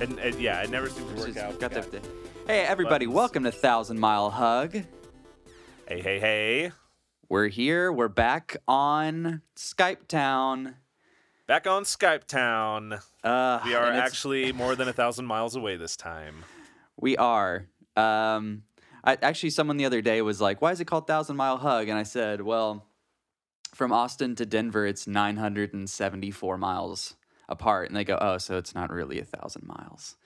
out that way, and And, yeah, it never seems to work just out. got the- Hey, everybody! Buttons. Welcome to Thousand Mile Hug. Hey, hey, hey. We're here. We're back on Skype Town. Back on Skype Town. Uh, We are and it's- actually more than a thousand miles away this time. We are. Um, I, actually, someone the other day was like, "Why is it called Thousand Mile Hug?" And I said, "Well, from Austin to Denver, it's 974 miles apart." And they go, "Oh, so it's not really a thousand miles."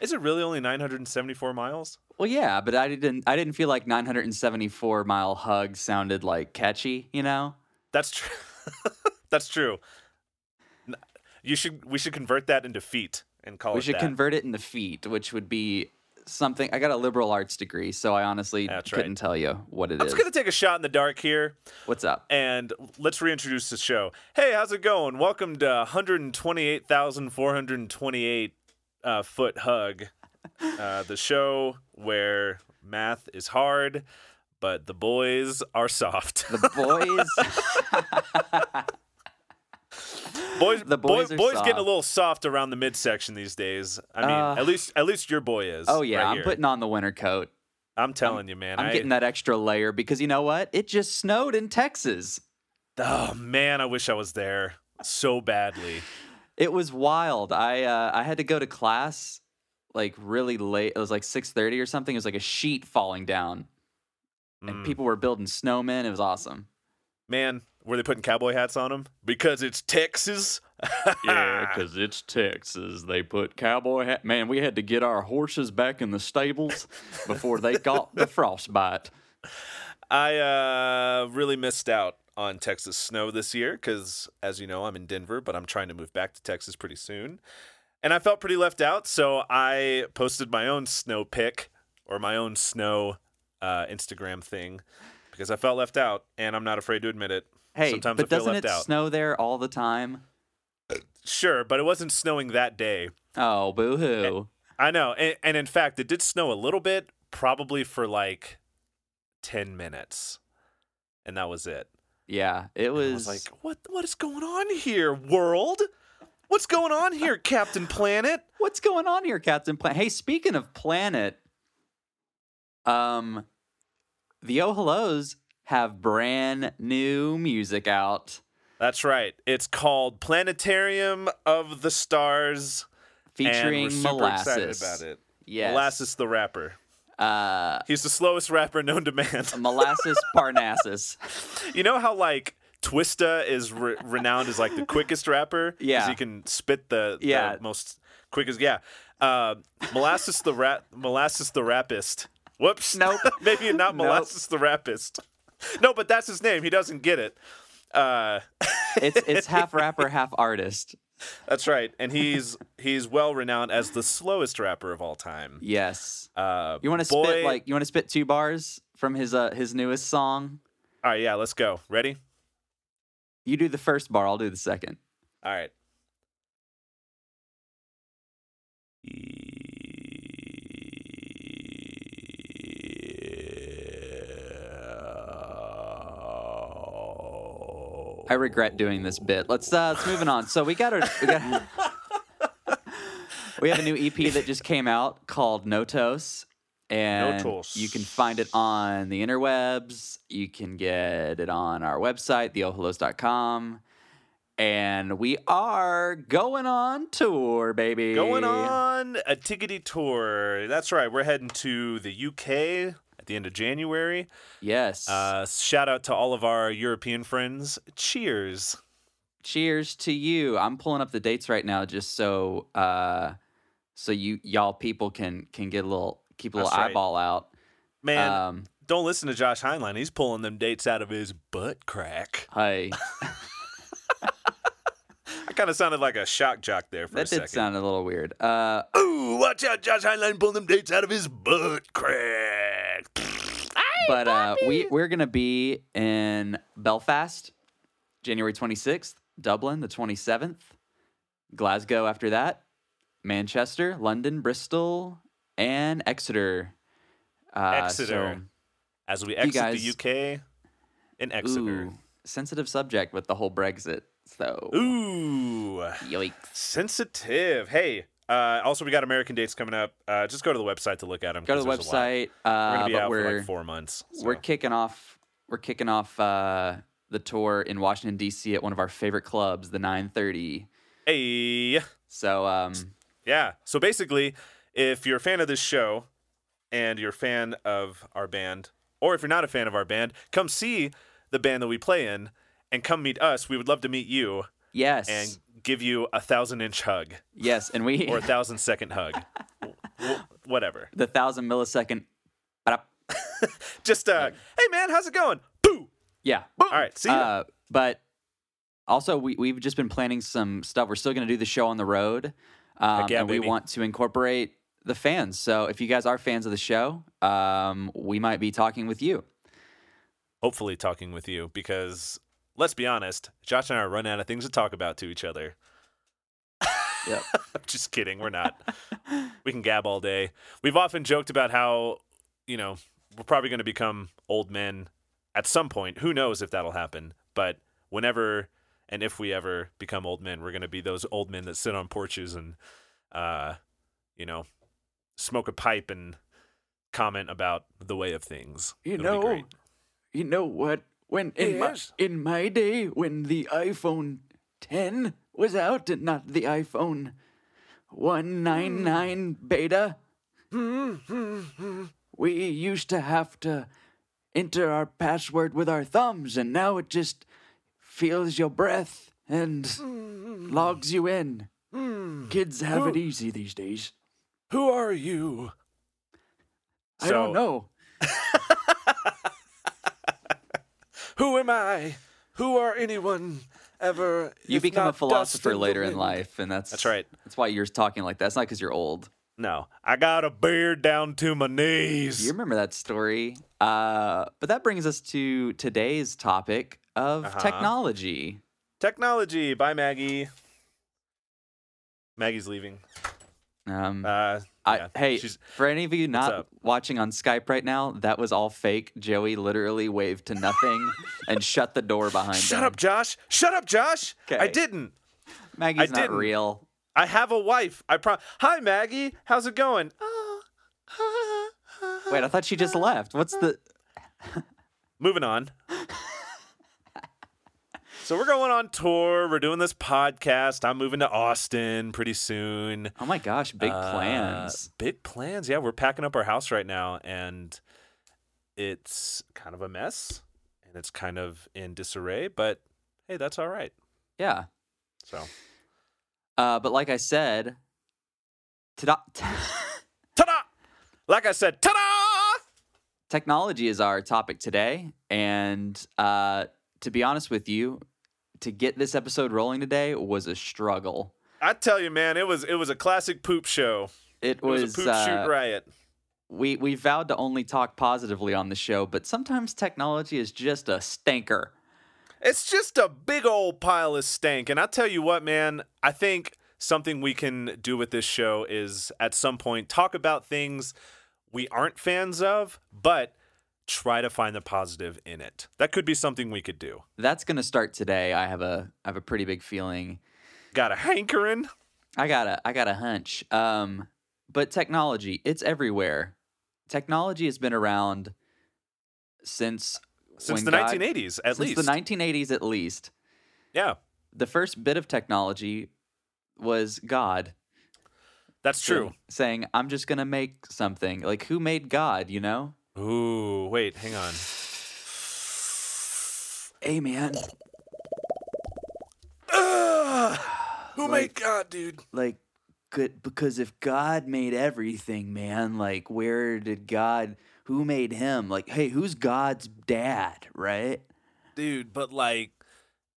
Is it really only 974 miles? Well, yeah, but I didn't. I didn't feel like 974 mile hug sounded like catchy. You know? That's true. That's true. You should. We should convert that into feet and call we it should that. convert it into feet, which would be something. I got a liberal arts degree, so I honestly That's right. couldn't tell you what it I'm is. just gonna take a shot in the dark here, What's up? and let's reintroduce the show. Hey, how's it going? Welcome to 128,428 uh, foot hug, uh, the show where math is hard, but the boys are soft. The boys. boys, The boys are boys getting a little soft around the midsection these days. I mean, Uh, at least at least your boy is. oh yeah, right I'm here. putting on the winter coat. I'm telling you, man. I'm I, getting that extra layer because you know what? It just snowed in Texas. Oh man, I wish I was there so badly. It was wild. I uh, I had to go to class like really late. It was like 6:30 or something. It was like a sheet falling down, and Mm. people were building snowmen. It was awesome. Man, were they putting cowboy hats on them? Because it's Texas. Yeah, because it's Texas. They put cowboy hat. Man, we had to get our horses back in the stables before they got the frostbite. I uh, really missed out on Texas snow this year because, as you know, I'm in Denver, but I'm trying to move back to Texas pretty soon. And I felt pretty left out, so I posted my own snow pic or my own snow uh, Instagram thing because I felt left out, and I'm not afraid to admit it. Hey, Sometimes but I doesn't left it out. snow there all the time? Sure, but it wasn't snowing that day. Oh, boo hoo. I know, and, and in fact, it did snow a little bit, probably for like ten minutes, and that was it. Yeah, it was, was like, "What? What is going on here, world? What's going on here, Captain Planet?" What's going on here, Captain Planet? Hey, speaking of planet, um, the Oh Hellos have brand new music out That's right. It's called Planetarium of the Stars, featuring and Molasses. excited about it. Yes. Molasses, the rapper. Uh, He's the slowest rapper known to man. Molasses Parnassus. you know how like Twista is re- renowned as like the quickest rapper. Yeah. he can spit the, the Yeah. most quickest. Yeah, uh, Molasses the rap, Molasses the rapist. Whoops. Nope. Maybe not Nope. Molasses the rapist. No, but that's his name. He doesn't get it. Uh, It's it's half rapper, half artist. that's right, and he's he's well renowned as the slowest rapper of all time. Yes. Uh, You want to spit like you want to spit two bars from his uh his newest song? All right, yeah, let's go. Ready? You do the first bar, I'll do the second. All right. I regret doing this bit. Let's uh let's moving on. So we got our we got we have a new EP that just came out called Notos. And Notos. you can find it on the interwebs. You can get it on our website, theohellos.com. And we are going on tour, baby. Going on a tickety tour. That's right. We're heading to the UK at the end of January. Yes. Uh, shout out to all of our European friends. Cheers. cheers to you. I'm pulling up the dates right now just so uh so you y'all people can can get a little keep a little That's right. eyeball out. Man, Um don't listen to Josh Heinlein. He's pulling them dates out of his butt crack. hey, I kind of sounded like a shock jock there for that a did second. sound a little weird. Uh Ooh, watch out, Josh Heinlein pulling them dates out of his butt crack. But uh we we're going to be in Belfast January 26th, Dublin the 27th, Glasgow after that, Manchester, London, Bristol, and Exeter. Uh, Exeter. so- As we exit guys- the UK in Exeter. Ooh, sensitive subject with the whole Brexit. So, Ooh, yikes. sensitive. Hey, uh, also we got American dates coming up. Uh, just go to the website to look at them. Go to the website. We're Uh, gonna be but out we're for like four months. we're kicking off. We're kicking off uh, the tour in Washington D.C. at one of our favorite clubs, the 930. Hey, So, um, yeah. So basically, if you're a fan of this show and you're a fan of our band, or if you're not a fan of our band, come see the band that we play in and come meet us. We would love to meet you yes, and give you a thousand inch hug yes, and we or a thousand second hug. W- whatever. the thousand millisecond. Just uh, hey man, how's it going? Boo. Yeah. All right, see you. Uh, but also, we we've just been planning some stuff. We're still going to do the show on the road, um, yeah, and we baby. want to incorporate the fans. So if you guys are fans of the show, um, we might be talking with you. Hopefully, talking with you because let's be honest, Josh and I are running out of things to talk about to each other. Yep. I'm just kidding. We're not. we can gab all day. We've often joked about how, you know, we're probably going to become old men at some point. Who knows if that'll happen? But whenever and if we ever become old men, we're going to be those old men that sit on porches and, uh, you know, smoke a pipe and comment about the way of things. You It'll great. you know what? When in Yes. my in my day, when the iPhone 10 was out and not the iPhone 199 hmm. beta, hmm. we used to have to enter our password with our thumbs, and now it just feels your breath and hmm. logs you in. Kids have it easy these days. Who are you? I don't know. Who am I? Who are anyone ever? You become a philosopher in later in life, and that's That's right. That's why you're talking like that. It's not because you're old. No, I got a beard down to my knees. You remember that story. Uh, but that brings us to today's topic of Uh-huh. technology. Technology. Bye, Maggie. Maggie's leaving. Um, Uh, I, yeah, hey, for any of you not watching on Skype right now, that was all fake. Joey literally waved to nothing and shut the door behind him. Shut him. up, Josh. Shut up, Josh. I didn't. Maggie's I not didn't. real. I have a wife. I pro. Hi, Maggie. How's it going? Wait, I thought she just left. What's the? Moving on. so we're going on tour. We're doing this podcast. I'm moving to Austin pretty soon. Oh my gosh, big Uh, plans. Big plans. Yeah, we're packing up our house right now, and it's kind of a mess, and it's kind of in disarray. But hey, that's all right. Yeah. So, Uh, but like I said, ta da ta-da! Like I said, ta-da! technology is our topic today, and uh, to be honest with you, to get this episode rolling today was a struggle. I tell you, man, it was it was a classic poop show. It It was, was, a poop uh, shoot riot. we we vowed to only talk positively on the show, but sometimes technology is just a stinker. It's just a big old pile of stank. And I tell you what, man, I think something we can do with this show is at some point talk about things we aren't fans of, but try to find the positive in it. That could be something we could do. That's gonna start today. I have a I have a pretty big feeling. Got a hankering? I got a I got a hunch. Um, but technology, it's everywhere. Technology has been around since Since the God- 1980s, at since least. the 1980s at least. yeah, The first bit of technology was God that's true. saying, saying, "I'm just gonna make something." Like who made God? You know? Ooh, wait, hang on. Hey man, Ugh, who Like- made God, dude? like good because if God made everything, man, like where did God? Who made him? Like, hey, who's God's dad? Right? dude but like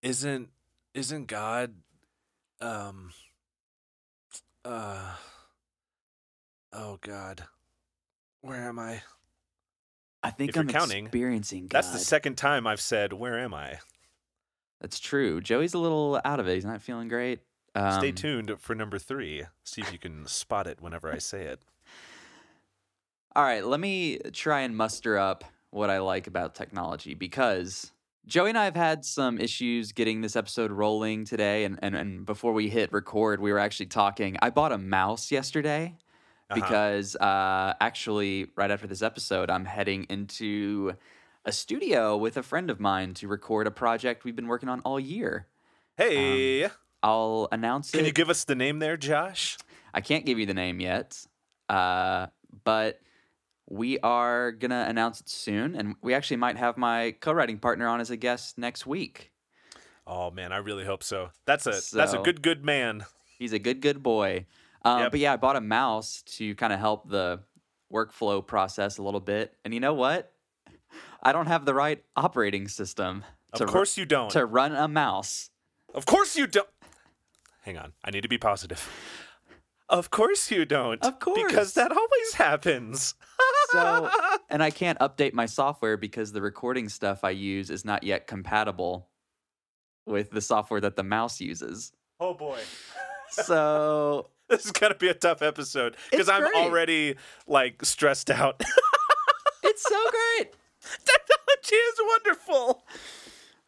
isn't isn't god um uh oh god where am i I think If I'm counting, experiencing God. that's the second time i've said where am i That's true. Joey's a little out of it. He's not feeling great. stay Um, tuned for number three see if you can spot it whenever i say it All right, let me try and muster up what I like about technology because Joey and I have had some issues getting this episode rolling today, and, and and before we hit record, we were actually talking. I bought a mouse yesterday Uh-huh. because uh, actually, right after this episode, I'm heading into a studio with a friend of mine to record a project we've been working on all year. Hey, I'll announce can it. Can you give us the name there, Josh? I can't give you the name yet, uh, but we are gonna announce it soon, and we actually might have my co-writing partner on as a guest next week. Oh man, I really hope so. That's a that's a good good man. He's a good, good boy. Um, Yep. But yeah, I bought a mouse to kind of help the workflow process a little bit. And you know what? I don't have the right operating system to, Of ru- course you don't. to run a mouse. Of course you don't. Hang on, I need to be positive. Of course you don't. Of course. Because that always happens. So, and I can't update my software because the recording stuff I use is not yet compatible with the software that the mouse uses. oh boy. So, This is gonna be a tough episode because I'm great. already like stressed out. it's so great. Technology is wonderful.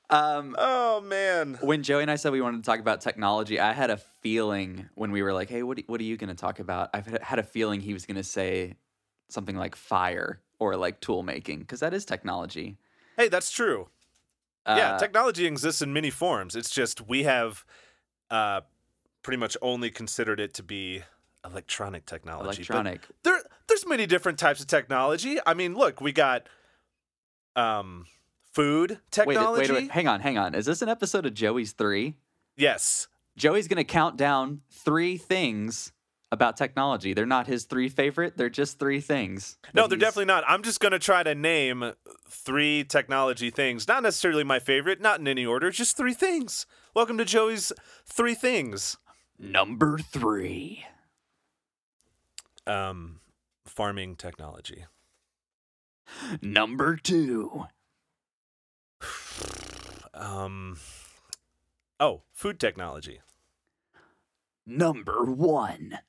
Um, Oh man. when Joey and I said we wanted to talk about technology, I had a feeling when we were like, "Hey, what what are you going to talk about?" I had a feeling he was going to say something like fire or like tool making because that is technology. Hey, that's true. yeah, Uh, technology exists in many forms. It's just we have uh, pretty much only considered it to be electronic technology. but electronic. there, there's many different types of technology. I mean, look, we got um, food technology. wait, wait, wait, hang on, hang on. Is this an episode of Joey's three? Yes. Joey's going to count down three things about technology. They're not his three favorite. They're just three things. No, they're definitely not. I'm just going to try to name three technology things. Not necessarily my favorite, not in any order, just three things. Welcome to Joey's Three Things. Number three. Um, farming technology. Number two. Um, oh, food technology. Number one.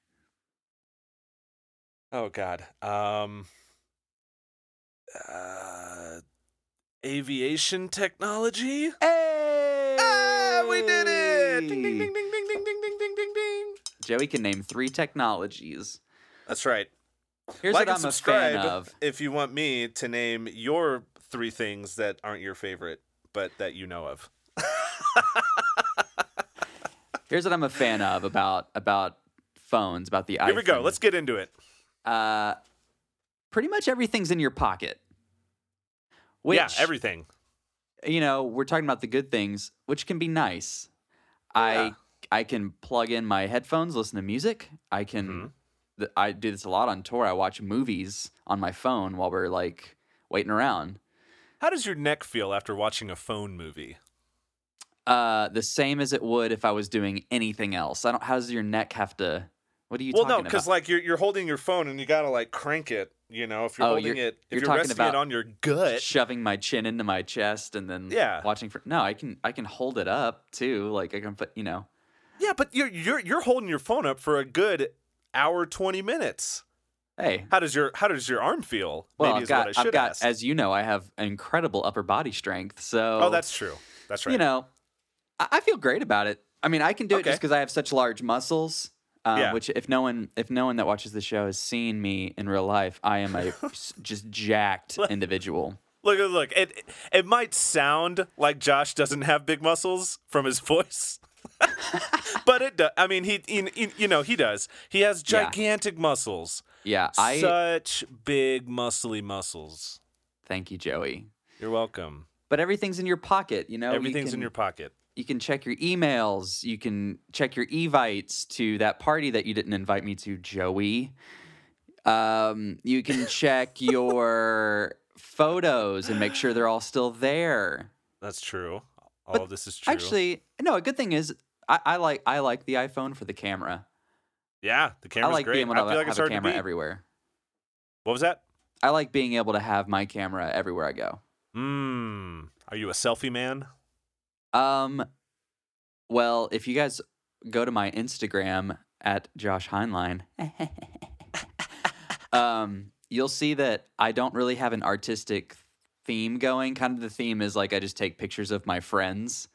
Oh God. Um, uh, aviation technology. Hey! Ah, we did it! Ding ding ding ding ding ding ding Joey can name three technologies. That's right. Here's like what I'm a subscribe fan of. if you want me to name your three things that aren't your favorite, but that you know of. Here's what I'm a fan of about about phones, about the iPhone. Here we go. Let's get into it. Uh, pretty much everything's in your pocket. Which, yeah, everything. you know, we're talking about the good things, which can be nice. Yeah. I I can plug in my headphones, listen to music. I can. Mhm. th- I do this a lot on tour. I watch movies on my phone while we're like waiting around. How does your neck feel after watching a phone movie? Uh, the same as it would if I was doing anything else. I don't. How does your neck have to? What are you well, no, because like you're you're holding your phone and you gotta like crank it. You know, if you're Oh, holding you're- it, you're if you're talking resting about it on your gut. Shoving my chin into my chest and then Yeah. watching for. No, I can. I can hold it up too. Like I can put. You know. Yeah, but you're you're you're holding your phone up for a good hour twenty minutes. Hey. How does your how does your arm feel? Well, Maybe I've is got. what I should I've got. ask. As you know, I have incredible upper body strength. So. oh, that's true. That's right. You know, I, I feel great about it. I mean, I can do it just because I have such large muscles. Um, Yeah. Which, if no one, if no one that watches the show has seen me in real life, I am a just jacked individual. Look, look, look. It it might sound like Josh doesn't have big muscles from his voice, but it does. I mean, he, you know, he does. He has Yeah. gigantic muscles. Yeah, I Such big, muscly muscles. thank you, Joey. You're welcome. But everything's in your pocket, you know. You Everything's in your pocket. You can check your emails. You can check your evites to that party that you didn't invite me to, Joey. Um, you can check your photos and make sure they're all still there. That's true. All But of this is true. Actually, no. A good thing is, I, I like I like the iPhone for the camera. yeah, the camera's I like great. being able I to feel like have a camera everywhere. What was that? I like being able to have my camera everywhere I go. Mmm. Are you a selfie man? Um, well, if you guys go to my Instagram at Josh Heinlein, um, you'll see that I don't really have an artistic theme going. Kind of the theme is like I just take pictures of my friends.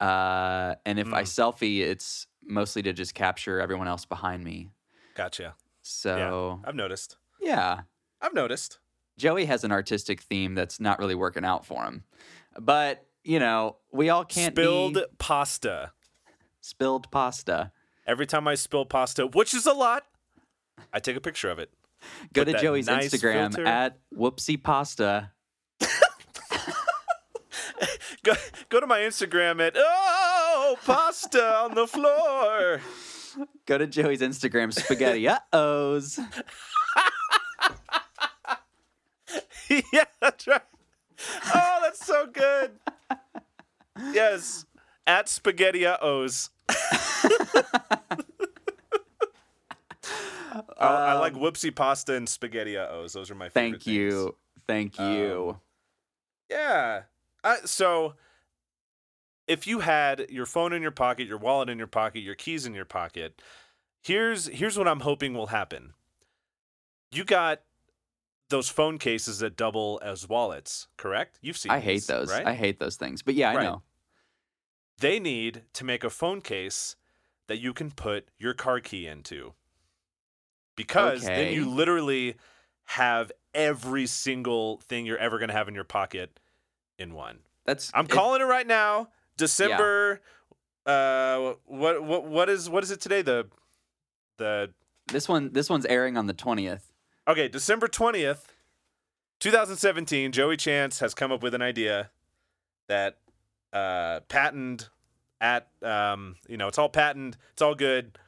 Uh, and if I Mm. selfie, it's mostly to just capture everyone else behind me. Gotcha. So I've noticed. yeah. I've noticed. Joey has an artistic theme that's not really working out for him. But, you know, we all can't Spilled be pasta. spilled pasta. Every time I spill pasta, which is a lot, I take a picture of it. Go Put to Joey's nice Instagram filter. at whoopsie pasta. Go, go to my Instagram at oh pasta on the floor. Go to Joey's Instagram spaghetti uh ohs. yeah, that's right. Oh, that's so good. Yes, at spaghettios. oh, I like whoopsie pasta and spaghettios. Those are my favorite. Um, Thank things. you. Thank you. Um, Yeah. Uh, so if you had your phone in your pocket, your wallet in your pocket, your keys in your pocket, here's here's what I'm hoping will happen. You got those phone cases that double as wallets, correct? You've seen I hate these, those. right? I hate those things. But yeah, I Right. know. they need to make a phone case that you can put your car key into. Because then you literally have every single thing you're ever going to have in your pocket in one. That's I'm it- calling it right now. December uh what what what is what is it today? The the this one this one's airing on the 20th. Okay, December 20th, 2017, Joey Chance has come up with an idea that uh patent at um you know, it's all patent, it's all good.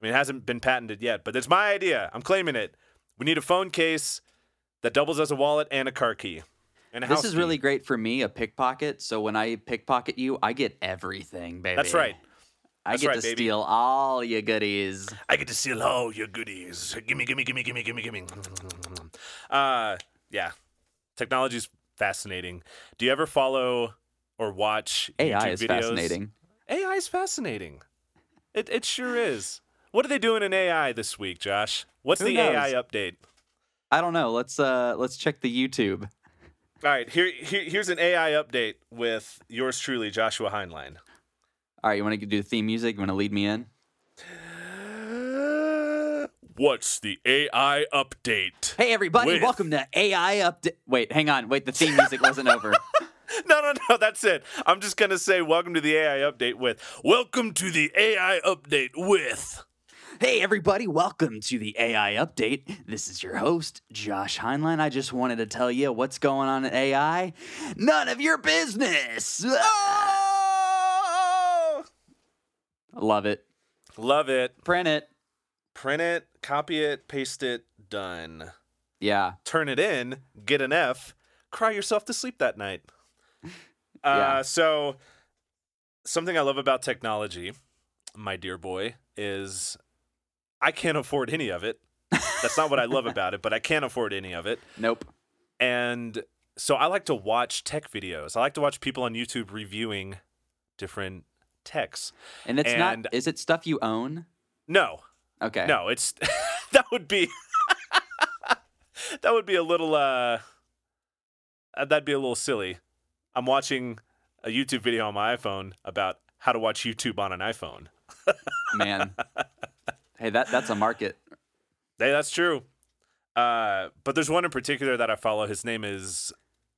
I mean, it hasn't been patented yet, but it's my idea. I'm claiming it. We need a phone case that doubles as a wallet and a car key. And This is really great for me, a pickpocket. So when I pickpocket you, I get everything, baby. That's right. I That's get right, to baby. steal all your goodies. I get to steal all your goodies. Gimme, gimme, gimme, gimme, gimme, gimme. Uh, yeah. Technology's fascinating. Do you ever follow or watch AI YouTube is videos? fascinating. AI is fascinating. It it sure is. What are they doing in AI this week, Josh? What's Who the knows? AI update? I don't know. Let's uh let's check the YouTube. All right, here, here here's an AI update with yours truly, Joshua Heinlein. All right, you want to do the theme music? You want to lead me in? What's the AI update? Hey everybody, With- welcome to AI update. Wait, hang on. Wait, the theme music wasn't over. No, no, no, that's it. I'm just going to say welcome to the AI update with Welcome to the AI update with Hey everybody, welcome to the AI update. This is your host, Josh Heinlein. I just wanted to tell you what's going on in AI. None of your business. Oh! Love it. Love it. Print it. Print it, copy it, paste it, done. Yeah. Turn it in, get an F, cry yourself to sleep that night. Uh, Yeah. So, something I love about technology, my dear boy, is I can't afford any of it. That's not what I love about it, but I can't afford any of it. Nope. And so I like to watch tech videos. I like to watch people on YouTube reviewing different techs. And it's And- not. Is it stuff you own? No, Okay. no, it's that would be that would be a little uh uh, that'd be a little silly. I'm watching a YouTube video on my iPhone about how to watch YouTube on an iPhone. man. Hey, that that's a market. Hey, that's true. Uh, but there's one in particular that I follow. His name is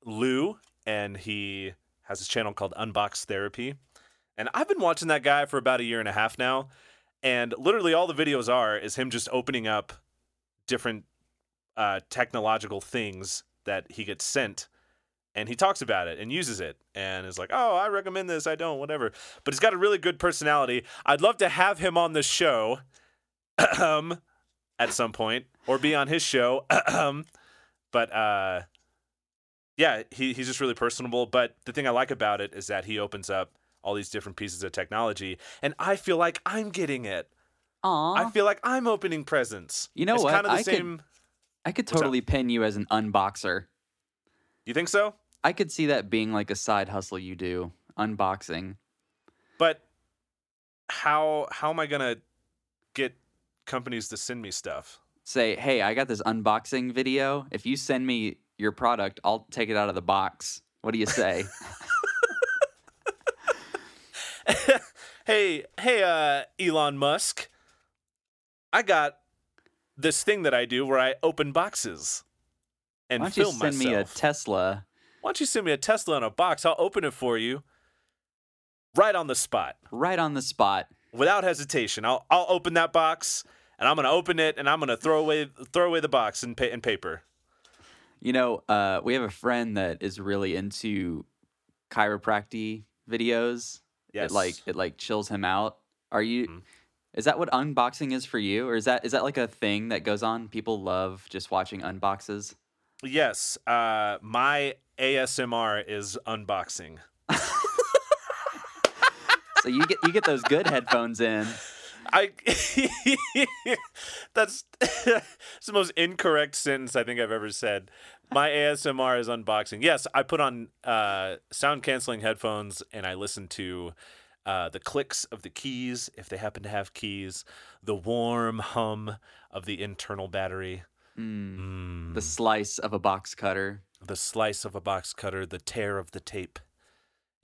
Lou, and he has his channel called Unbox Therapy. And I've been watching that guy for about a year and a half now. And literally, all the videos are is him just opening up different uh, technological things that he gets sent. And he talks about it and uses it and is like, oh, I recommend this. I don't, whatever. But he's got a really good personality. I'd love to have him on the show. Um, at some point or be on his show. but uh yeah, he, he's just really personable. But the thing I like about it is that he opens up all these different pieces of technology, and I feel like I'm getting it. Aw. I feel like I'm opening presents. You know it's what? kind of the I could- I could totally pin you as an unboxer. You think so? I could see that being like a side hustle you do, unboxing. But how how am I gonna get companies to send me stuff? Say, hey, I got this unboxing video. If you send me your product, I'll take it out of the box. What do you say? hey, hey, uh, Elon Musk. I got this thing that I do where I open boxes and Why don't you film send myself. me a Tesla Why don't you send me a Tesla in a box? I'll open it for you right on the spot right on the spot? Without hesitation. I'll I'll open that box and I'm gonna open it and I'm gonna throw away throw away the box and pa- and paper. You know, uh, we have a friend that is really into chiropractic videos. Yes. It like it like chills him out. Are you? Mhm. Is that what unboxing is for you, or is that is that like a thing that goes on? People love just watching unboxes. Yes. Uh, my ASMR is unboxing. So you get you get those good headphones in. I that's it's the most incorrect sentence I think I've ever said. My ASMR is unboxing. Yes, I put on uh, sound canceling headphones and I listen to uh, the clicks of the keys if they happen to have keys, the warm hum of the internal battery, Mm, mm, the slice of a box cutter, the slice of a box cutter, the tear of the tape.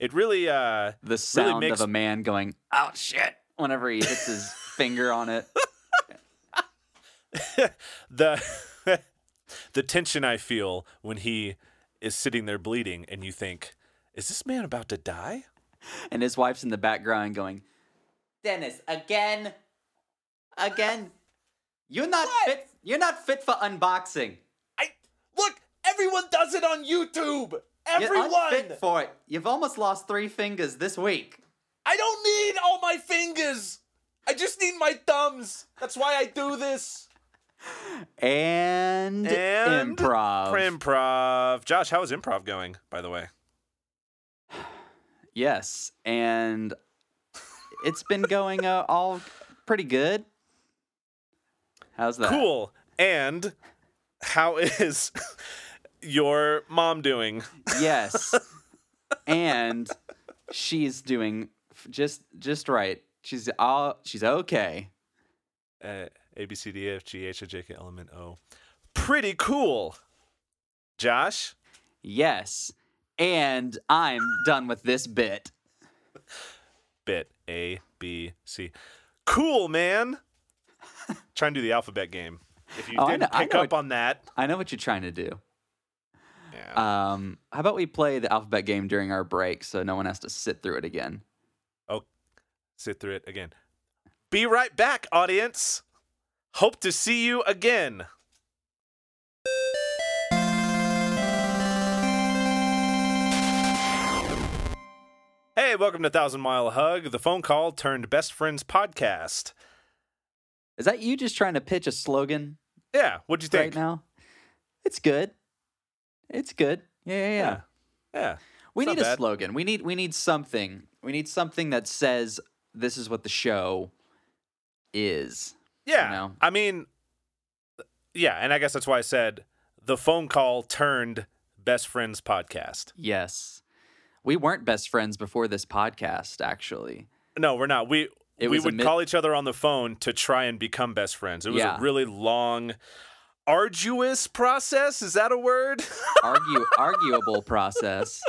It really uh, the sound makes- of a man going, "Oh shit!" whenever he hits his finger on it. the the tension I feel when he is sitting there bleeding, and you think, "Is this man about to die?" and his wife's in the background going, "Dennis, again, again, you're not fit. You're not fit for unboxing. I look. Everyone does it on YouTube. You're Everyone. unfit for it. You've almost lost three fingers this week." I don't need all my fingers. I just need my thumbs. That's why I do this. And, And improv. Improv. Josh, how is improv going? By the way. Yes, and it's been going uh, all pretty good. How's that? Cool. And how is your mom doing? Yes, and she's doing just just right. She's all she's okay. Uh, A B C D E F G H I J K L M N O. Pretty cool. Josh, Yes, and I'm done with this bit. bit A B C. Cool, man. Try and do the alphabet game. If you Oh, didn't know- pick know up on that, I know what you're trying to do. Yeah. Um, how about we play the alphabet game during our break so no one has to sit through it again? Oh, sit through it again. Be right back, audience. Hope to see you again. Hey, welcome to Thousand Mile Hug, the phone call turned best friends podcast. Is that you just trying to pitch a slogan Yeah, what'd you think? right now? It's good. It's good. Yeah, yeah, yeah. Yeah. Yeah. We It's need a bad. slogan. We need we need something. We need something that says this is what the show is. Yeah. know? I mean, yeah, and I guess that's why I said the phone call turned best friends podcast. Yes. We weren't best friends before this podcast, actually. No, we're not. We It we would mi- call each other on the phone to try and become best friends. It was Yeah. a really long, arduous process. Is that a word? Argue arguable process.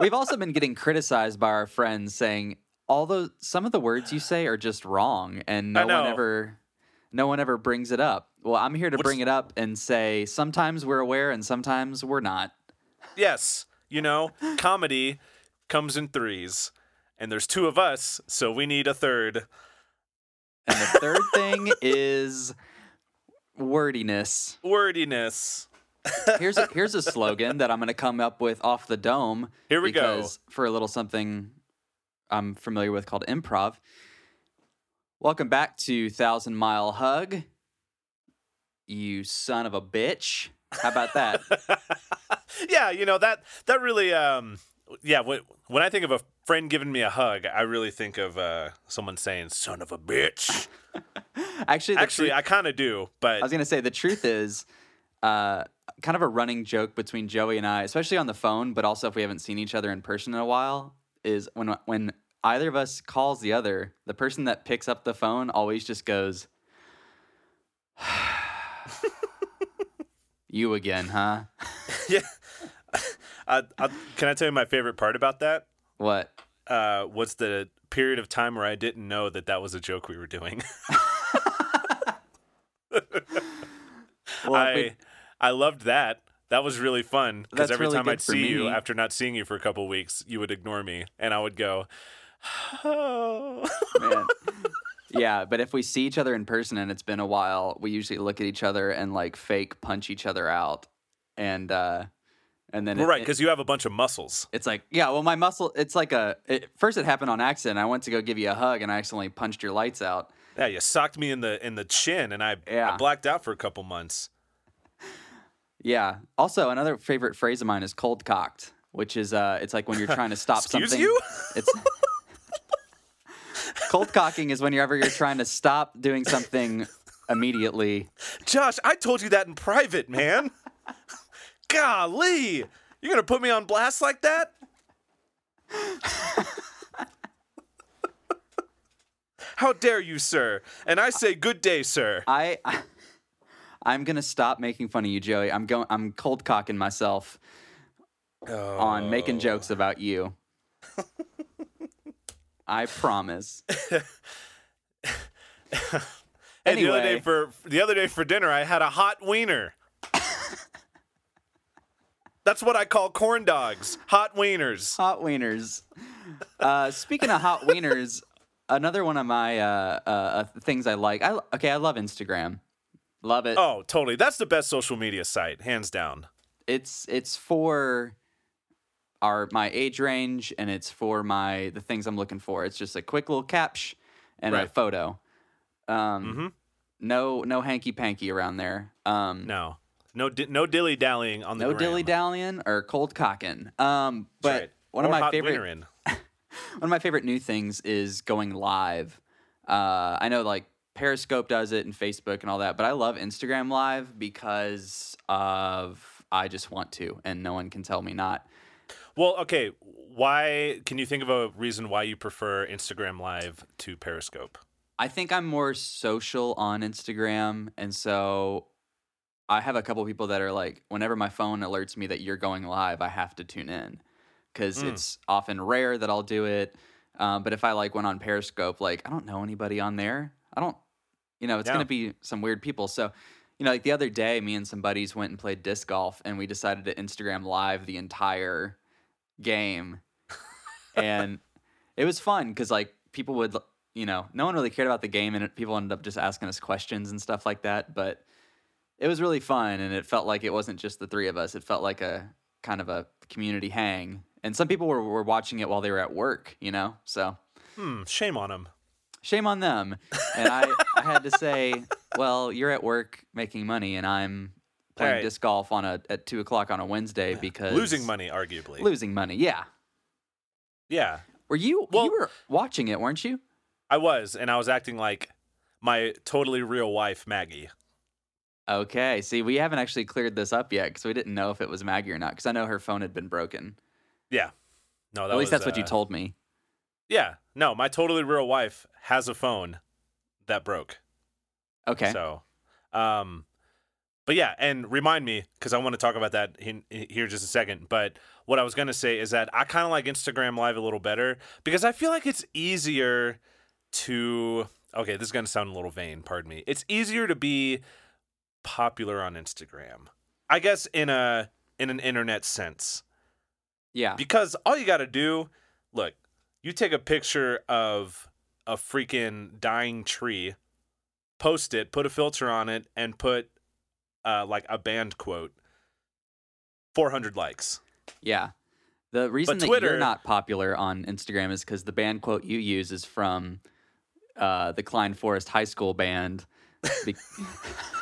We've also been getting criticized by our friends saying although some of the words you say are just wrong and no one ever no one ever brings it up. Well, I'm here to What's- bring it up and say sometimes we're aware and sometimes we're not. yes. You know, comedy comes in threes, and there's two of us, so we need a third. And the third thing is wordiness. Wordiness. Here's a, here's a slogan that I'm going to come up with off the dome. Here we go. For a little something I'm familiar with called improv. Welcome back to Thousand Mile Hug. You son of a bitch. How about that? yeah, you know that that really um yeah, when when I think of a friend giving me a hug, I really think of uh someone saying son of a bitch. Actually, Actually, truth- I kind of do, but I was gonna say the truth is, uh, kind of a running joke between Joey and I, especially on the phone, but also if we haven't seen each other in person in a while, is when when either of us calls the other, the person that picks up the phone always just goes, You again, huh? yeah. Can I tell you my favorite part about that? What? Uh, was the period of time where I didn't know that that was a joke we were doing. Well, I we- I loved that. That was really fun because every really time I'd see you after not seeing you for a couple weeks, you would ignore me, and I would go, "Oh." man. Yeah, but if we see each other in person and it's been a while, we usually look at each other and like fake punch each other out, and uh, and then well, it- right, because you have a bunch of muscles. it's like yeah, well, my muscle. It's like a. It, first, it happened on accident. I went to go give you a hug, and I accidentally punched your lights out. Yeah, you socked me in the in the chin, and I, Yeah. I blacked out for a couple months. Yeah. Also, another favorite phrase of mine is cold cocked, which is uh, it's like when you're trying to stop Excuse something. you? It's cold cocking is whenever you're trying to stop doing something immediately. Josh, I told you that in private, man. Golly, you're gonna put me on blast like that? How dare you, sir? And I say, good day, sir. I, I I'm gonna stop making fun of you, Joey. I'm going. I'm cold cocking myself on making oh. jokes about you. I promise. And the other day Anyway. for the other day for dinner, I had a hot wiener. That's what I call corn dogs. Hot wieners. Hot wieners. Uh, speaking of hot wieners, another one of my uh, uh, uh, things I like. I okay. I love Instagram. Love it. Oh, totally. That's the best social media site, hands down. It's it's for our my age range, and it's for my the things I'm looking for. It's just a quick little caption and a photo. Um, Mhm. No no hanky panky around there. Um, No, no, di- no dilly dallying on the no dilly dallying or cold cocking. Um, but right. one Or of my favorite one of my favorite new things is going live. Uh, I know like Periscope does it and Facebook and all that, but I love Instagram Live because of I just want to, and no one can tell me not. Well, okay. Why can you think of a reason why you prefer Instagram Live to Periscope? I think I'm more social on Instagram, and so I have a couple people that are like, whenever my phone alerts me that you're going live, I have to tune in because Mm. it's often rare that I'll do it. Um, but if I like went on Periscope, like I don't know anybody on there. I don't, you know, it's Yeah. gonna be some weird people. So, you know, like the other day, me and some buddies went and played disc golf, and we decided to Instagram live the entire game, and it was fun because like people would you know no one really cared about the game and people ended up just asking us questions and stuff like that but it was really fun and it felt like it wasn't just the three of us it felt like a kind of a community hang and some people were, were watching it while they were at work you know so Hmm. Shame on them. shame on them and i i had to say well you're at work making money and i'm playing Alright. disc golf on a at two o'clock on a wednesday because Losing money, arguably. losing money yeah yeah, were you Well- you were watching it weren't you I was, and I was acting like my totally real wife, Maggie. Okay. See, we haven't actually cleared this up yet because we didn't know if it was Maggie or not. Because I know her phone had been broken. Yeah. No, that At least was, that's what you uh, told me. Yeah. No, my totally real wife has a phone that broke. Okay. So, um, but yeah, and remind me because I want to talk about that in, in- here just a second. But what I was gonna say is that I kind of like Instagram Live a little better because I feel like it's easier to. Okay, this is gonna sound a little vain. Pardon me. It's easier to be popular on Instagram. I guess in a in an internet sense yeah. because all you got to do, look, you take a picture of a freaking dying tree, post it, put a filter on it, and put uh, like a band quote. 400 likes. Yeah. The reason that Twitter- you're not popular on Instagram is because the band quote you use is from uh, the Klein Forest High School band. Be-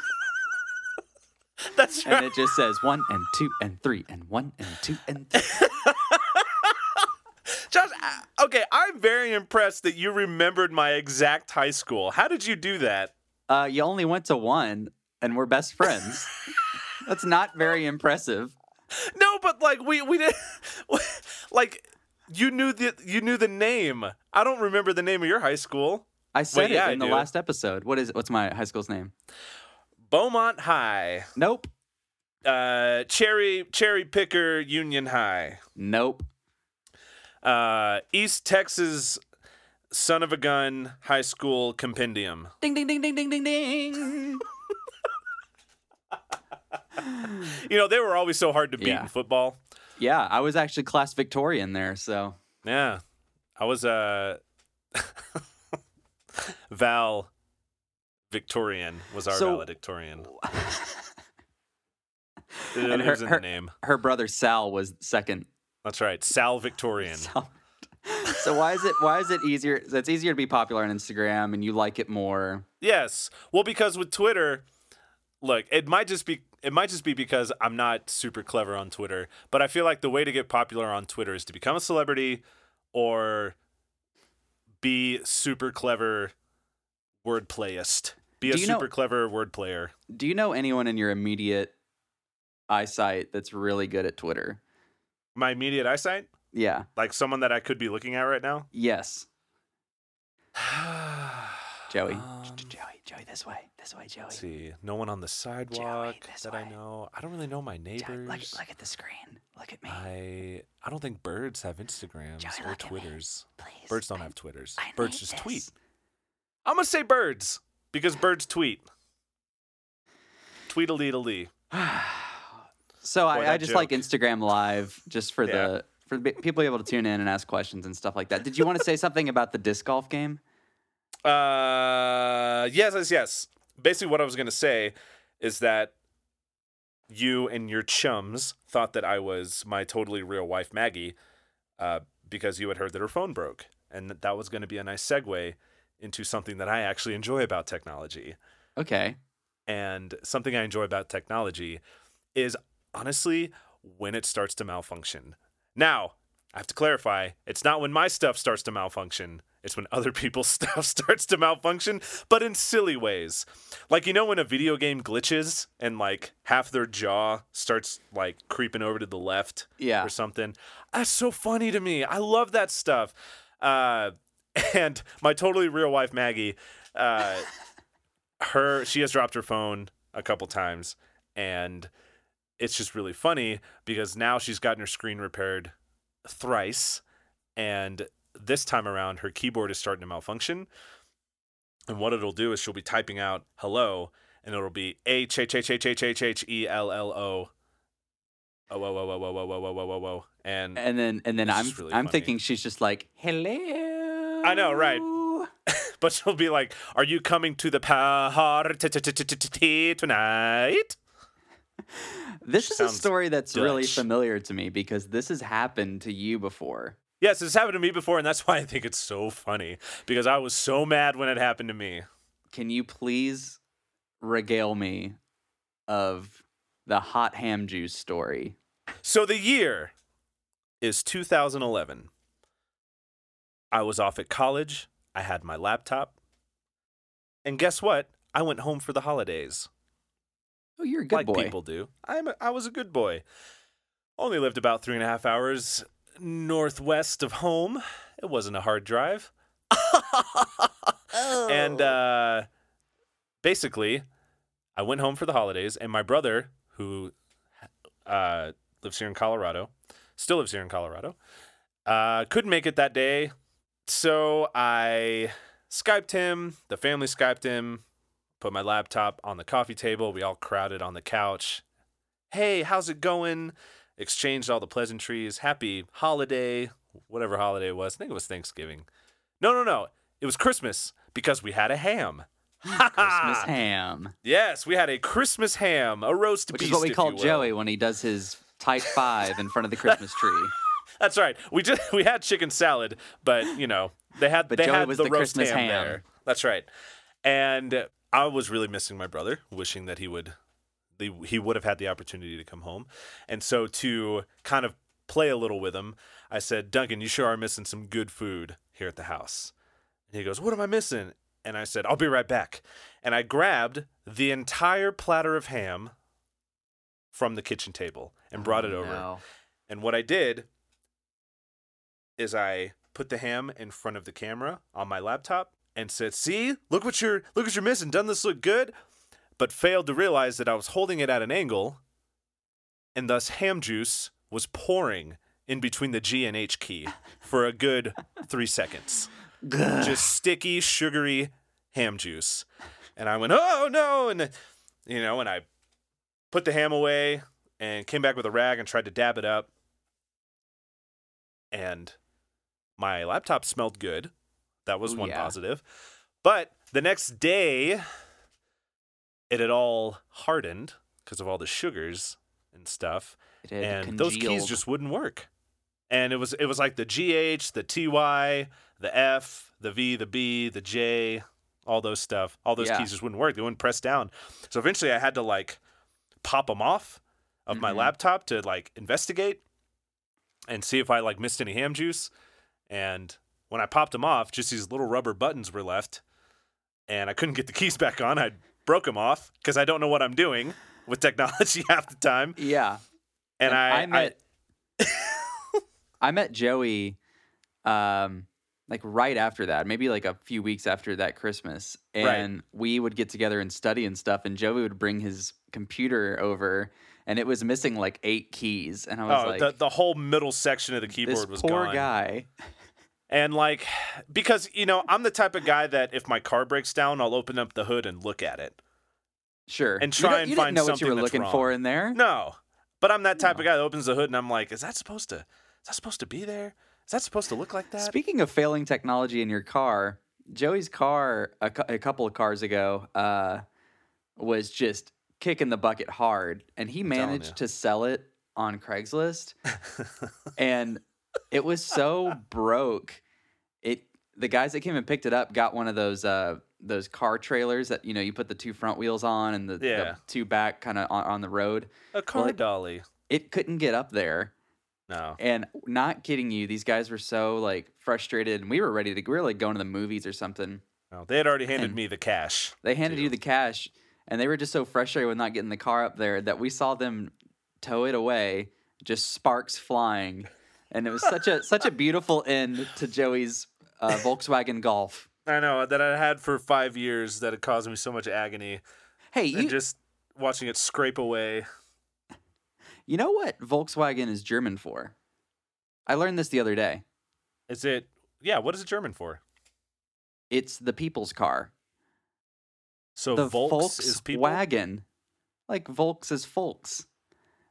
That's right. and it just says one and two and three and one and two and three. Josh, okay, I'm very impressed that you remembered my exact high school. How did you do that? Uh, you only went to one and we're best friends. That's not very impressive. No, but like we we did like you knew the you knew the name. I don't remember the name of your high school. I said yeah, it I in the do. last episode. What is it? What's my high school's name? Beaumont High. Nope. Uh, cherry cherry picker Union High. Nope. Uh, East Texas son of a gun high school compendium. Ding ding ding ding ding ding ding. You know, they were always so hard to beat Yeah. in football. yeah, I was actually class Victorian there, so Yeah. I was uh Val Victorian was our So- valedictorian. It, And her- in her- the name. her brother Sal was second. That's right. Sal Victorian. So, so why is it why is it easier? It's easier to be popular on Instagram, and you like it more. Yes. Well, because with Twitter, look, it might just be it might just be because I'm not super clever on Twitter, but I feel like the way to get popular on Twitter is to become a celebrity or be super clever wordplayist. Be a you know- super clever word player. Do you know anyone in your immediate eyesight that's really good at Twitter? My immediate eyesight, Yeah. like someone that I could be looking at right now. Yes. Joey. Um, Joey. Joey. This way. This way, Joey. Let's see. No one on the sidewalk this that I know. I don't really know my Joey, neighbors. look, look at the screen. Look at me. I I don't think birds have Instagrams Joey, or look at me. Twitters. Please. Birds don't I- have Twitters. I birds just this. tweet. I'm gonna say birds because birds tweet. Tweedledee. so Boy, I, I just like. Instagram Live just for Yeah. the for the people able to tune in and ask questions and stuff like that. Did you want to say something about the disc golf game? Uh, yes, yes, yes. Basically, what I was gonna say is that you and your chums thought that I was my totally real wife Maggie, uh, because you had heard that her phone broke, and that that was going to be a nice segue into something that I actually enjoy about technology. Okay. And something I enjoy about technology is honestly when it starts to malfunction. Now, I have to clarify, it's not when my stuff starts to malfunction. It's when other people's stuff starts to malfunction, but in silly ways. Like you know when a video game glitches and like half their jaw starts like creeping over to the left Yeah. or something. That's so funny to me. I love that stuff. Uh, and my totally real wife Maggie, uh, her she has dropped her phone a couple times, and it's just really funny because now she's gotten her screen repaired thrice, and this time around her keyboard is starting to malfunction. And what it'll do is she'll be typing out hello, and it'll be H H H H H H H E L L O. Oh, whoa, whoa, whoa, whoa, whoa, whoa, whoa, whoa, whoa, whoa. And And then and then I'm really I'm funny. thinking she's just like hello. I know, right. but she'll be like, "Are you coming to the party tonight?" This is a Sounds story that's really Dutch. familiar to me because this has happened to you before. Yes, it's happened to me before, and that's why I think it's so funny because I was so mad when it happened to me. Can you please regale me of the hot ham juice story? So the year is 2011. I was off at college. I had my laptop. And guess what? I went home for the holidays. Oh, you're a good like boy. people do. I'm a, I was a good boy. Only lived about three and a half hours northwest of home. It wasn't a hard drive. oh. And uh, basically, I went home for the holidays, and my brother, who uh, lives here in Colorado, still lives here in Colorado, uh, couldn't make it that day. So I Skyped him. The family Skyped him. Put my laptop on the coffee table. We all crowded on the couch. Hey, how's it going? Exchanged all the pleasantries. Happy holiday, whatever holiday it was. I think it was Thanksgiving. No, no, no. It was Christmas because we had a ham. Christmas ham, Yes, we had a Christmas ham, a roast which beast. is what we call. Joey when he does his type five in front of the Christmas tree. That's right. We just we had chicken salad, but you know they had But they Joey had the, the roast Christmas ham, ham. there. That's right. And I was really missing my brother, wishing that he would the, he would have had the opportunity to come home. And so to kind of play a little with him, I said, "Duncan, you sure are missing some good food here at the house." And he goes, "What am I missing?" And I said, "I'll be right back." And I grabbed the entire platter of ham from the kitchen table and brought it Oh, over. no. And what I did is I put the ham in front of the camera on my laptop and said, "See, look what you're look what you're missing. Doesn't this look good?" But failed to realize that I was holding it at an angle and thus ham juice was pouring in between the G and H key for a good three seconds. Just sticky, sugary ham juice. And I went, oh no. And, you know, and I put the ham away and came back with a rag and tried to dab it up. And my laptop smelled good. That was Ooh, one yeah. positive. But the next day, it had all hardened because of all the sugars and stuff and those keys just wouldn't work. And it was it was like the GH, the TY, the F, the V, the B, the J, all those stuff. All those Yeah. keys just wouldn't work. They wouldn't press down. So eventually, I had to like pop them off of my Mhm. laptop to like investigate and see if I like missed any ham juice. And when I popped them off, just these little rubber buttons were left, and I couldn't get the keys back on. I broke them off because I don't know what I'm doing with technology half the time. Yeah. And, I, I met I met Joey um like right after that, maybe like a few weeks after that Christmas. Right. And we would get together and study and stuff and Joey would bring his computer over and it was missing like eight keys and I was oh, like the, the whole middle section of the keyboard was poor gone. guy. And like, because you know, I'm the type of guy that if my car breaks down, I'll open up the hood and look at it. Sure. And try don't- and you find didn't know what you something were that's looking wrong. for in there. No, but I'm that type No. of guy that opens the hood and I'm like, is that supposed to? Is that supposed to be there? Is that supposed to look like that? Speaking of failing technology in your car, Joey's car a, a couple of cars ago uh, was just kicking the bucket hard, and he managed to sell it on Craigslist, and it was so broke. It the guys that came and picked it up got one of those uh, those car trailers that you know you put the two front wheels on and the, the two back kind of on, on the road. a car it- dolly. It couldn't get up there. No. And not kidding you, these guys were so like frustrated, and we were ready to we were like going to the movies or something. No, they had already handed And- me the cash. They handed too. you the cash, and they were just so frustrated with not getting the car up there that we saw them tow it away, just sparks flying, and it was such a such a beautiful end to Joey's uh, Volkswagen Golf. I know that I had for five years that it caused me so much agony, Hey, and you just watching it scrape away. you know what Volkswagen is German for? I learned this the other day. Is it? Yeah. What is it German for? It's the people's car. So the Volks is people. Volkswagen, like Volks is folks,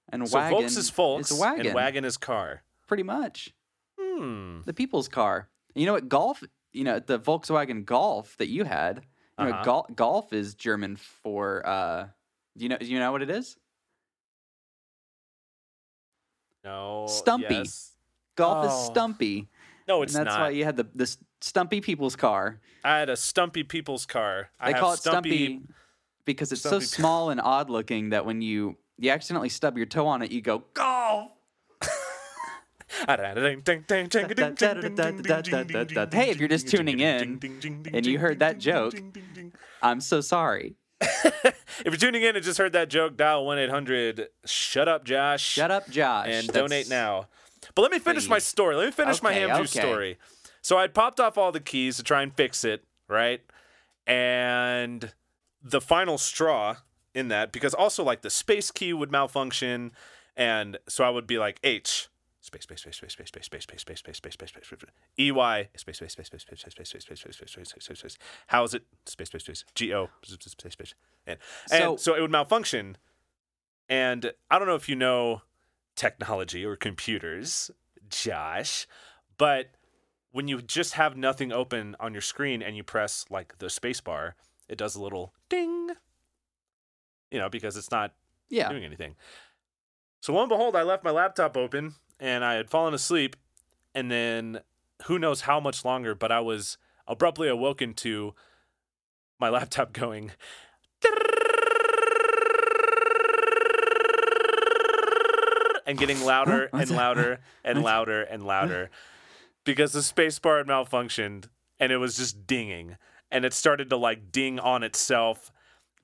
and So wagon Volks is folks, is wagon, and wagon is car. Pretty much Hmm. the people's car. You know what golf? You know the Volkswagen Golf that you had. You Uh-huh. gol- golf is German for. uh Do you know? Do you know what it is? No. Stumpy. yes. Golf is Oh, stumpy, No, and it's that's not. why you had the this stumpy people's car. I had a stumpy people's car. I They have call it stumpy. stumpy because it's stumpy- so small and odd looking that when you you accidentally stub your toe on it, you go golf. Hey, if you're just tuning in and you heard that joke, I'm so sorry. If you're tuning in and just heard that joke, dial 1 800 Shut Up Josh Shut up, Josh. and That's- donate now. But let me finish my story. Let me finish my Okay, ham juice okay. story. So I'd popped off all the keys to try and fix it, right? And the final straw in that, because also like the space key would malfunction. And so I would be like, H, space, space, space, space, space, space, space, space, space, space, space, space, space, space, space. E space, space, space, space, space, space, space, space, space, space, space, space, space, space, space. Space. How is it? Space, space, space. G O, space, space, space. And, So- and so it would malfunction. And I don't know if you know technology or computers, Josh, but when you just have nothing open on your screen and you press like the space bar, it does a little ding. You know, because it's not Yeah. doing anything. So lo and behold, I left my laptop open and I had fallen asleep, and then who knows how much longer, but I was abruptly awoken to my laptop going. And getting louder and louder and louder and louder because the space bar had malfunctioned and it was just dinging. And it started to like ding on itself,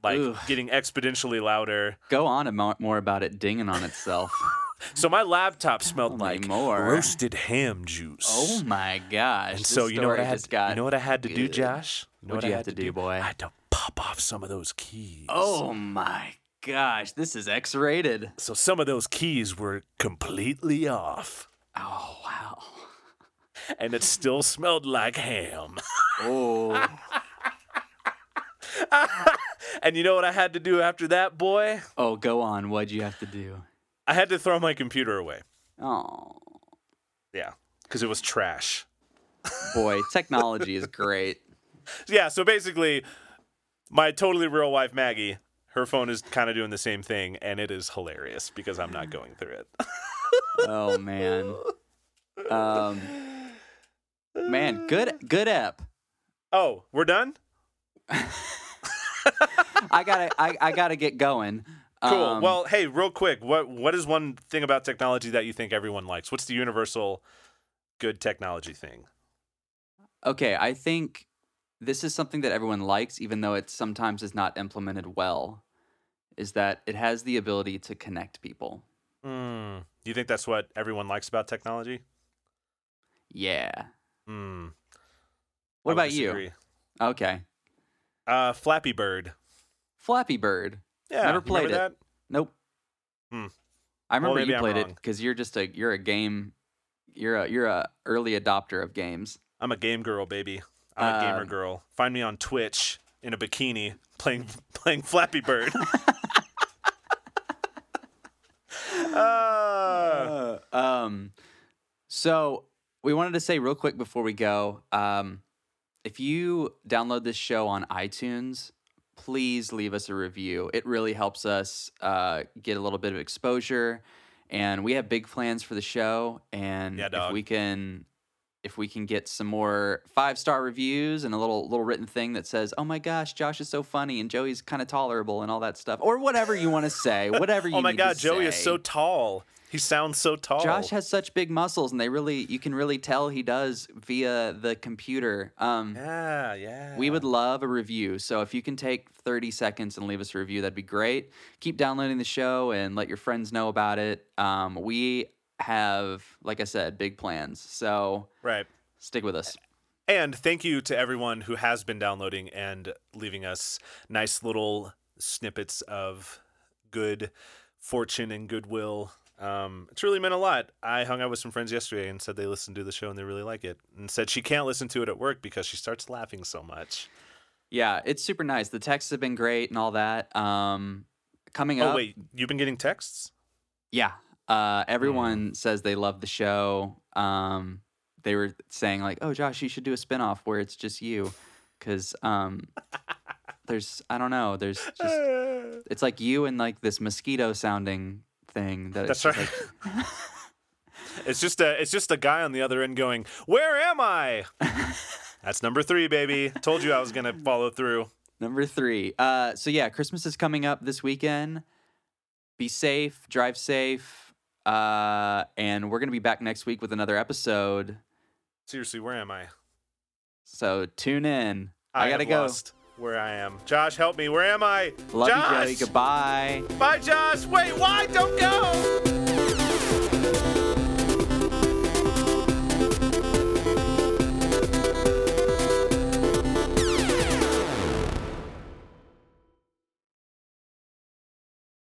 like Ugh. getting exponentially louder. Go on and more about it dinging on itself. So my laptop smelled like more. roasted ham juice. oh my gosh. and so you know what I had? just you know what I had to do. Josh? You know What'd what you I have had to do, boy? I had to pop off some of those keys. Oh my gosh, this is X-rated. So some of those keys were completely off, Oh wow. and it still smelled like ham. Oh. and you know what I had to do after that, boy? oh, go on. What'd you have to do? I had to throw my computer away. Oh, Yeah, because it was trash. boy, technology is great. Yeah, so basically, my totally real wife Maggie, her phone is kind of doing the same thing, and it is hilarious because I'm not going through it. Oh man. Um, man, good good app. Oh, we're done. I gotta I, I gotta get going. Cool. Um, well, hey, real quick, what what is one thing about technology that you think everyone likes? What's the universal good technology thing? okay, I think this is something that everyone likes, even though it sometimes is not implemented well. Is that it has the ability to connect people. Hmm. Do you think that's what everyone likes about technology? Yeah. Hmm. What about you? Okay. Uh, Flappy Bird. Flappy Bird. Yeah, Never played it. that? Nope. Hmm. I remember maybe you played it because you're just a you're a game you're a you're a early adopter of games. I'm a game girl, baby. I'm a gamer Um, girl. Find me on Twitch in a bikini playing playing Flappy Bird. uh, Uh, um, so we wanted to say real quick before we go, um, if you download this show on iTunes, please leave us a review. It really helps us uh, get a little bit of exposure, and we have big plans for the show. And Yeah, if we can, if we can get some more five star reviews and a little little written thing that says, "Oh my gosh, Josh is so funny and Joey's kind of tolerable" and all that stuff, or whatever you want to say, whatever you. oh my God, Joey is so tall. He sounds so tall. Josh has such big muscles, and they really you can really tell he does via the computer. Um, yeah, yeah. we would love a review. So if you can take 30 seconds and leave us a review, that'd be great. Keep downloading the show and let your friends know about it. Um, we have, like I said, big plans. So right. stick with us. And thank you to everyone who has been downloading and leaving us nice little snippets of good fortune and goodwill. Um, it's really meant a lot. I hung out with some friends yesterday and said they listened to the show and they really like it, and said she can't listen to it at work because she starts laughing so much. Yeah, it's super nice. The texts have been great and all that. Um, coming Oh up, Oh wait, you've been getting texts? Yeah. Uh, everyone Mm. says they love the show. Um, they were saying like, "Oh, Josh, you should do a spinoff where it's just you," because um, there's I don't know, there's just it's like you and like this mosquito sounding thing that That's just right. like- It's just a it's just a guy on the other end going, "Where am I?" That's number three, baby. Told you I was gonna follow through. number three. Uh, so yeah, Christmas is coming up this weekend. Be safe, drive safe, uh, and we're gonna be back next week with another episode. Seriously, where am I? So tune in. I, gotta have go. lost where I am. Josh, help me. Where am I? Love Josh! you, Joey. Goodbye. Bye, Josh. Wait, why? Don't go.